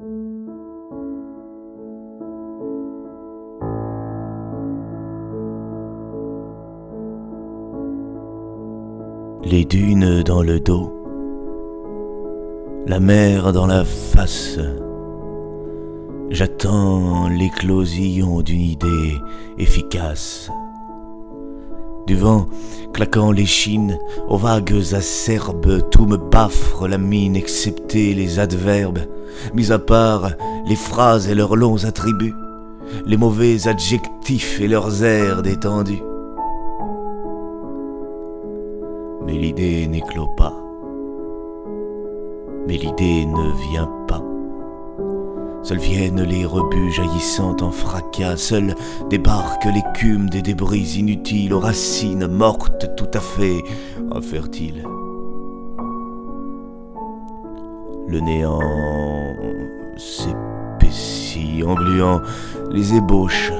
Les dunes dans le dos, la mer dans la face. J'attends l'éclosion d'une idée efficace. Du vent claquant les chines, aux vagues acerbes, tout me baffre la mine, excepté les adverbes, mis à part les phrases et leurs longs attributs, les mauvais adjectifs et leurs airs détendus. Mais l'idée n'éclot pas. Mais l'idée ne vient pas. Seuls viennent les rebuts jaillissant en fracas, seuls débarquent l'écume des débris inutiles aux racines mortes tout à fait infertiles. Le néant s'épaissit, engluant les ébauches,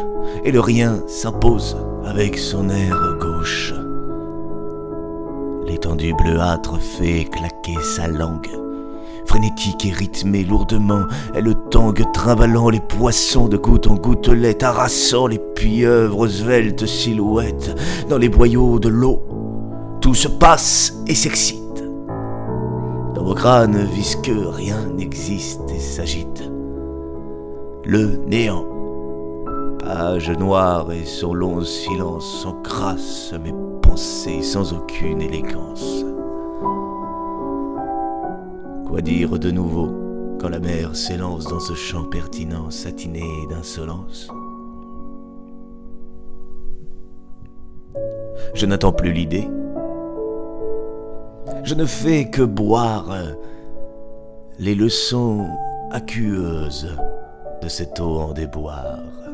et le rien s'impose avec son air gauche. L'étendue bleuâtre fait claquer sa langue. Et rythmée lourdement, elle tangue, trimballant les poissons de goutte en gouttelette, harassant les pieuvres sveltes silhouettes dans les boyaux de l'eau. Tout se passe et s'excite. Dans vos crânes visqueux, rien n'existe et s'agite. Le néant. Page noire et son long silence encrasse mes pensées sans aucune élégance. Quoi dire de nouveau quand la mer s'élance dans ce champ pertinent satiné d'insolence? Je n'attends plus l'idée. Je ne fais que boire les leçons aqueuses de cette eau en déboire.